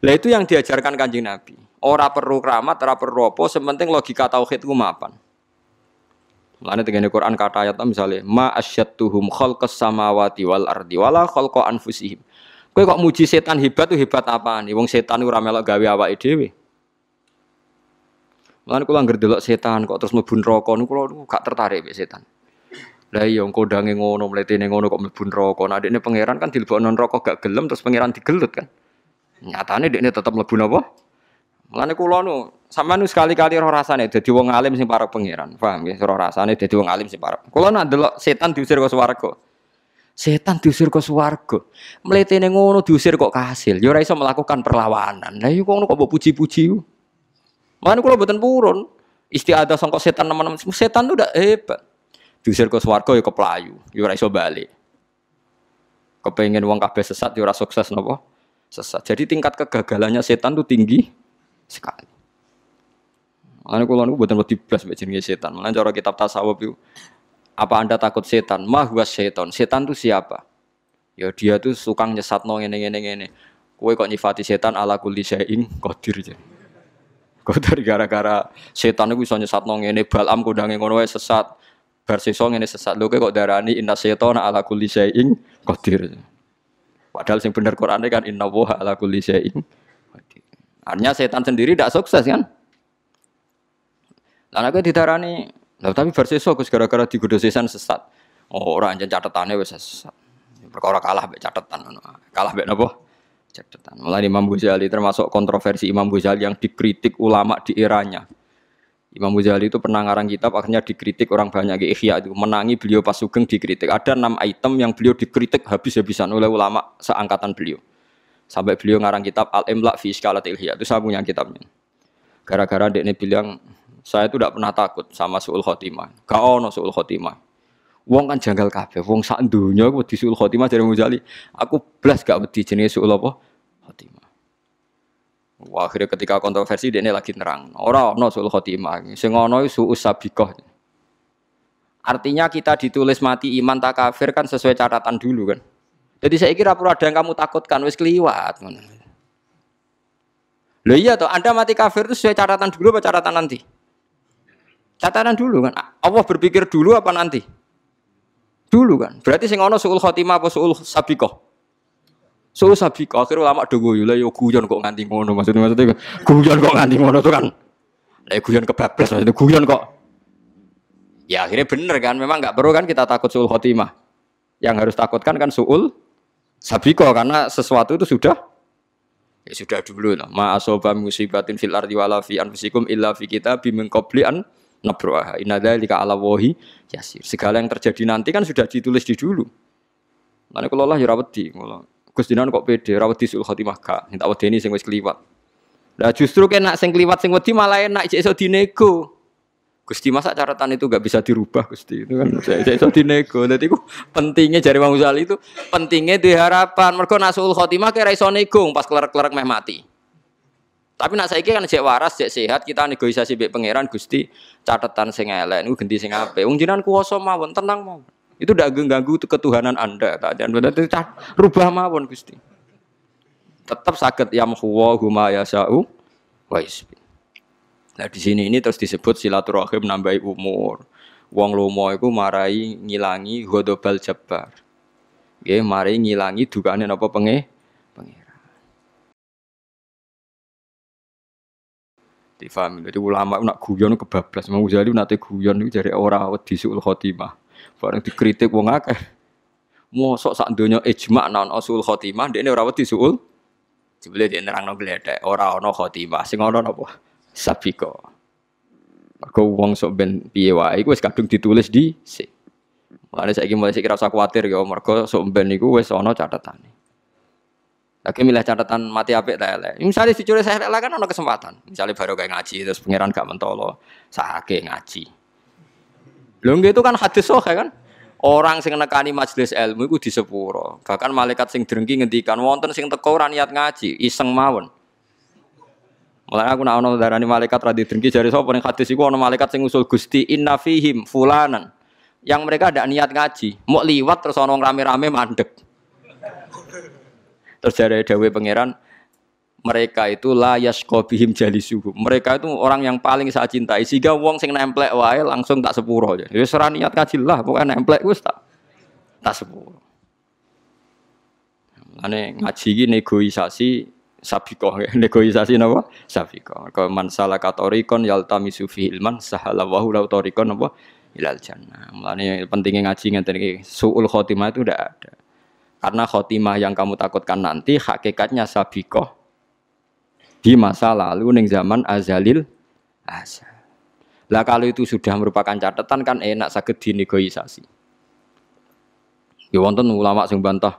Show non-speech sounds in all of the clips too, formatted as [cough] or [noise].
Lah itu yang diajarkan Kanjeng Nabi. Ora perlu keramat, ora perlu apa, sementing logika tauhid ku mapan. Mulane tengene Quran kata ayat misalnya ma asyattuhum khalqas samawati wal ardi wala khalqa anfusihim. Kowe kok muji setan hebat tuh hebat apa nih? Wong setan ora melok gawe awake dhewe. Mulane kula ngerdelok setan kok terus mlebu neraka niku kula gak tertarik mek setan. Lah iya kodange ngono, mletene ngono kok mlebu neraka. Nah dekne pangeran kan dilebokno neraka gak gelem terus pangeran digelut kan. Nyatane dekne tetep mlebu napa? Mulane kula nu sampean sekali-kali roh rasane dadi wong alim sing para pangeran. Paham nggih? Roh rasane dadi wong alim sing para. Kula nak delok setan diusir ke swarga. Setan diusir ke swarga. Mletene ngono diusir kok kasil. Ya ora iso melakukan perlawanan. Lah iya kok ngono kok mbok puji-puji. Mulane kula mboten purun. Istiadah sangka setan teman-teman. Setan itu udah hebat. Diusir ke swarga ya keplayu. Ya ora iso balik. Kepengen wong kabeh sesat ya ora sukses napa? Sesat. Jadi tingkat kegagalannya setan itu tinggi sekali. Makanya kalau niku buatan wedi blas mbek jenenge setan. Makanya cara kitab tasawuf itu apa Anda takut setan? Mahwa setan. Setan itu siapa? Ya dia tuh suka nyesat no ngene ngene ngene. Kue kok nyifati setan ala kulli syai'in qadir aja. Gara-gara setan itu bisa nyesat no ngene balam kudange ngono sesat. Bar sesuk ngene sesat. Lho kok darani inna setan ala kulli syai'in qadir. Padahal sing bener Qur'ane kan inna wa ala kulli syai'in. Artinya setan sendiri tidak sukses kan? Lah nek didarani, lah tapi verseso Gus gara-gara digoda setan sesat. Oh, ora anjen catatannya wis sesat. Perkara kalah mbek catatan. Kalah mbek napa? Catatan. Mulai Imam Ghazali termasuk kontroversi Imam Ghazali yang dikritik ulama di eranya. Imam Ghazali itu pernah ngarang kitab akhirnya dikritik orang banyak di Ihya itu menangi beliau pas sugeng dikritik. Ada enam item yang beliau dikritik habis-habisan oleh ulama seangkatan beliau. Sampai beliau ngarang kitab Al-Imla fi Iskalatil Ihya. Itu saya punya kitabnya. Gara-gara dia bilang saya itu tidak pernah takut sama suul khotimah. Gak ono suul khotimah. Wong kan janggal kabeh. Wong sak dunya aku di suul khotimah dari Muzali. Aku blas gak wedi jenis suul apa? Khotimah. Wah, akhirnya ketika kontroversi dia lagi nerang. Orang ono suul khotimah. Sing ono sabikoh. Artinya kita ditulis mati iman tak kafir kan sesuai catatan dulu kan. Jadi saya kira perlu ada yang kamu takutkan, wis keliwat. Loh iya toh, Anda mati kafir itu sesuai catatan dulu apa catatan nanti? Catatan dulu kan. Allah berpikir dulu apa nanti? Dulu kan. Berarti sing ono suul khotimah apa suul sabikoh? Suul sabikoh. Akhirnya ulama do guyu lah yo guyon kok nganti ngono maksudnya maksudnya guyon kok nganti ngono tuh kan. Lah guyon kebablas maksudnya guyon kok. Ya akhirnya bener kan. Memang nggak perlu kan kita takut suul khotimah. Yang harus takutkan kan suul sabiko karena sesuatu itu sudah ya sudah dulu lah. Ma asoba musibatin fil ardi wala fi anfusikum illa fi kitabim min qabli an nabruaha inna dzalika ala wahi yasir segala yang terjadi nanti kan sudah ditulis di dulu Lan kula lah ya kula Gus Dinan kok pede? Ora wedi sul khotimah gak minta wedeni sing wis kliwat. Lah justru kena sing kliwat sing wedi malah enak iso dinego. Gusti masa catatan itu gak bisa dirubah Gusti? Itu kan saya iso dinego. Dadi ku pentingnya jari Mang Uzali itu pentingnya diharapan mergo nasul khotimah kira iso nego pas klerek-klerek meh mati. Tapi nak saiki kan cek waras, cek sehat, kita negosiasi mbek pangeran Gusti catatan sing elek niku ganti sing apik. Wong jinan kuwasa mawon, tenang mawon. Itu ndak ganggu ketuhanan Anda, tak rubah mawon Gusti. Tetap sakit yang huwa huma yasau isbi. Nah di sini ini terus disebut silaturahim nambahi umur. Wong lomo iku marai ngilangi ghadabal jabbar. Nggih, mari ngilangi dukane napa penge Difahami. Jadi ulama nak guyon kebablas. Mau jadi nate guyon itu dari orang wedi suul khotimah. Barang dikritik wong akeh. Mosok sak donya ijma non usul khotimah ini ora wedi suul. Jebule dia nerangno gledek, ora ana khotimah. Sing ana napa? Sabiko. Mergo wong sok ben piye wae iku wis kadung ditulis di si. Mulane saiki mulai sik ora usah kuwatir ya mergo sok ben iku wis ana catatane. Lagi milih catatan mati apik ta elek. Si curi saya kan ada kesempatan. Misalnya baru kayak ngaji terus pangeran gak mentolo, sahake ngaji. Lho itu kan hadis sohe kan. Orang sing nekani majelis ilmu iku di sepuro. Bahkan malaikat sing drengki ngendikan wonten sing teko ora niat ngaji, iseng mawon. Mulai aku nak ono darani malaikat ra drengki jari sapa ning hadis iku ono malaikat sing usul Gusti inna fihim fulanan. Yang mereka ada niat ngaji, mau liwat terus ono rame-rame mandek. Terus dari Dawe pangeran mereka itu la yasqabihim jalisuhum. Mereka itu orang yang paling saya cintai. Sehingga wong sing nemplek wae langsung tak sepuro aja. Ya ora niat kaji lah, pokoke nemplek wis tak tak sepuro. Ane ngaji iki negosiasi sabiko [laughs] negosiasi napa? Sabiko kau mansala katorikon yaltamisu fi ilman sahala wa lahu torikon napa? Ilal jannah. Mulane pentingnya ngaji ngeten iki suul khotimah itu tidak ada. Karena khotimah yang kamu takutkan nanti hakikatnya sabiko di masa lalu ning zaman azalil azal. Lah kalau itu sudah merupakan catatan kan enak sakit dinegosiasi. Ya wonten ulama sing bantah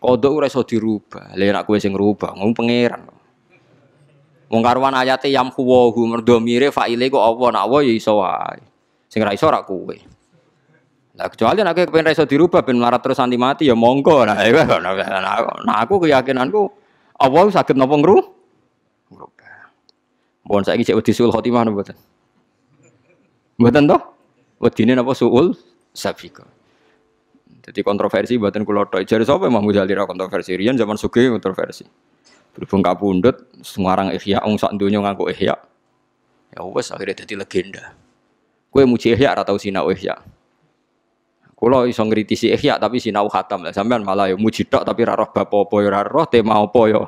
kodok ora iso dirubah. Lah enak kowe sing rubah ngomong pangeran. Wong karuan ayate yam huwahu merdomire faile kok apa nak wa ya iso. Sing ra iso ra. Nah kecuali nek kowe pengen iso dirubah ben melarat terus anti mati ya monggo. Nah, nah aku keyakinanku Allah sakit napa ngru? Mohon saya cek wedi suul khotimah napa mboten? Mboten toh? Wedine napa suul sabika. Jadi kontroversi buatan kulo tok. Jare sapa Imam Ghazali ra kontroversi? Rian zaman suge kontroversi. Berhubung kapundhut semarang ihya wong sak donya ngaku ihya. Ya wes akhirnya jadi legenda. Kue muji ihya ora tau sinau ihya. Kulo iso ngritisi ihya tapi sinau khatam lah. Sampean malah ya muji tok tapi ra roh bab apa ya ora roh tema apa ya.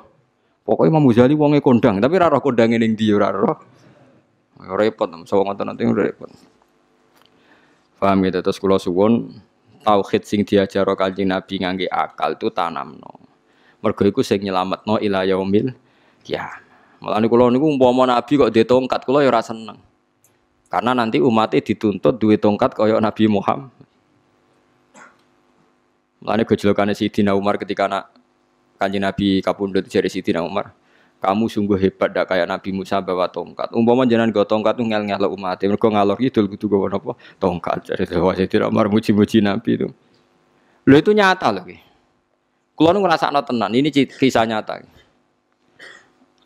Pokoknya Imam Ghazali wonge kondang, tapi raro kondang ini dia raro. Ya repot, so ngoten nanti repot. Paham gitu terus kula suwun tauhid sing diajaro Kanjeng Nabi ngangge akal itu tanamno. Mergo iku sing nyelametno ila yaumil kiamat. Mulane kula niku umpama Nabi kok duwe tongkat kula ya ora seneng. Karena nanti umatnya dituntut duwe tongkat kaya Nabi Muhammad. Mulane gejolakane Sidina Umar ketika anak kanji Nabi kapundut jari Siti Umar. Kamu sungguh hebat dak kayak Nabi Musa bawa tongkat. Umpama jangan gue tongkat ngel ngel umat. Mereka ngalor gitu gitu gue apa tongkat. Jadi Dewa Siti Umar muji-muji Nabi itu. Lo itu nyata lagi. Kulo nu ngerasa tenan. Ini kisah nyata.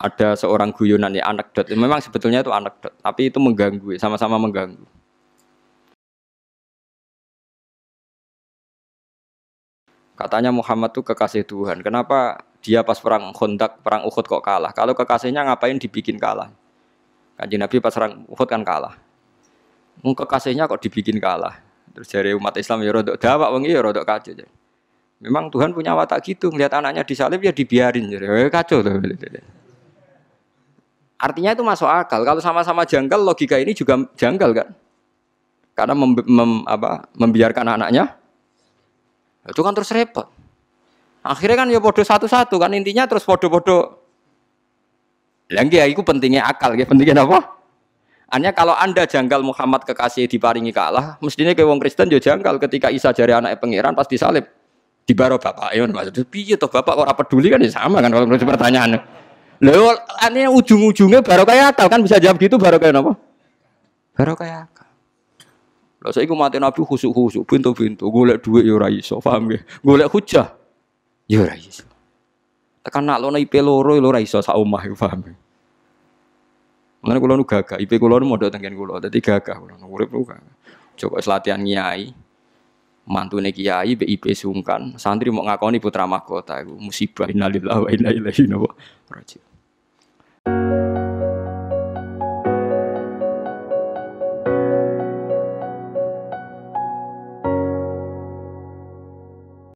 Ada seorang guyonan ya anekdot. Memang sebetulnya itu anekdot, tapi itu mengganggu, sama-sama mengganggu. Katanya Muhammad tuh kekasih Tuhan. Kenapa dia pas perang Khandaq, perang Uhud kok kalah? Kalau kekasihnya ngapain dibikin kalah? Kanji Nabi pas perang Uhud kan kalah. Mung kekasihnya kok dibikin kalah. Terus dari umat Islam ya rodok dawak wengi ya rodok kacau. Memang Tuhan punya watak gitu, melihat anaknya disalib ya dibiarin. Ya kacau tuh. Artinya itu masuk akal. Kalau sama-sama janggal, logika ini juga janggal kan? Karena mem, mem, apa, membiarkan anaknya itu kan terus repot. Akhirnya kan ya bodoh satu-satu kan intinya terus bodoh-bodoh. Lagi ya itu pentingnya akal ya pentingnya apa? Hanya kalau anda janggal Muhammad kekasih diparingi kalah, mestinya ke wong Kristen juga ya janggal ketika Isa jari anak pangeran pas disalib di baro bapak. Ya maksudnya piye toh bapak orang peduli kan ya sama kan kalau pertanyaan. Lalu aneh ujung-ujungnya baru kayak akal kan bisa jawab gitu baru kayak apa? Baru kayak. Lah saiki mati Nabi khusuk-khusuk, pintu-pintu, golek dhuwit ya ora iso, paham nggih? Golek hujah ya ora iso. Tekan nak lono IP loro ya ora iso sak omah paham nggih? Mulane kula nu gagah, IP kula nu modal tenggen kula, dadi gagah kula urip gagah. Coba latihan nyai, mantune kiai BIP sungkan, santri mau ngakoni putra mahkota iku musibah innalillahi wa inna ilaihi raji'un.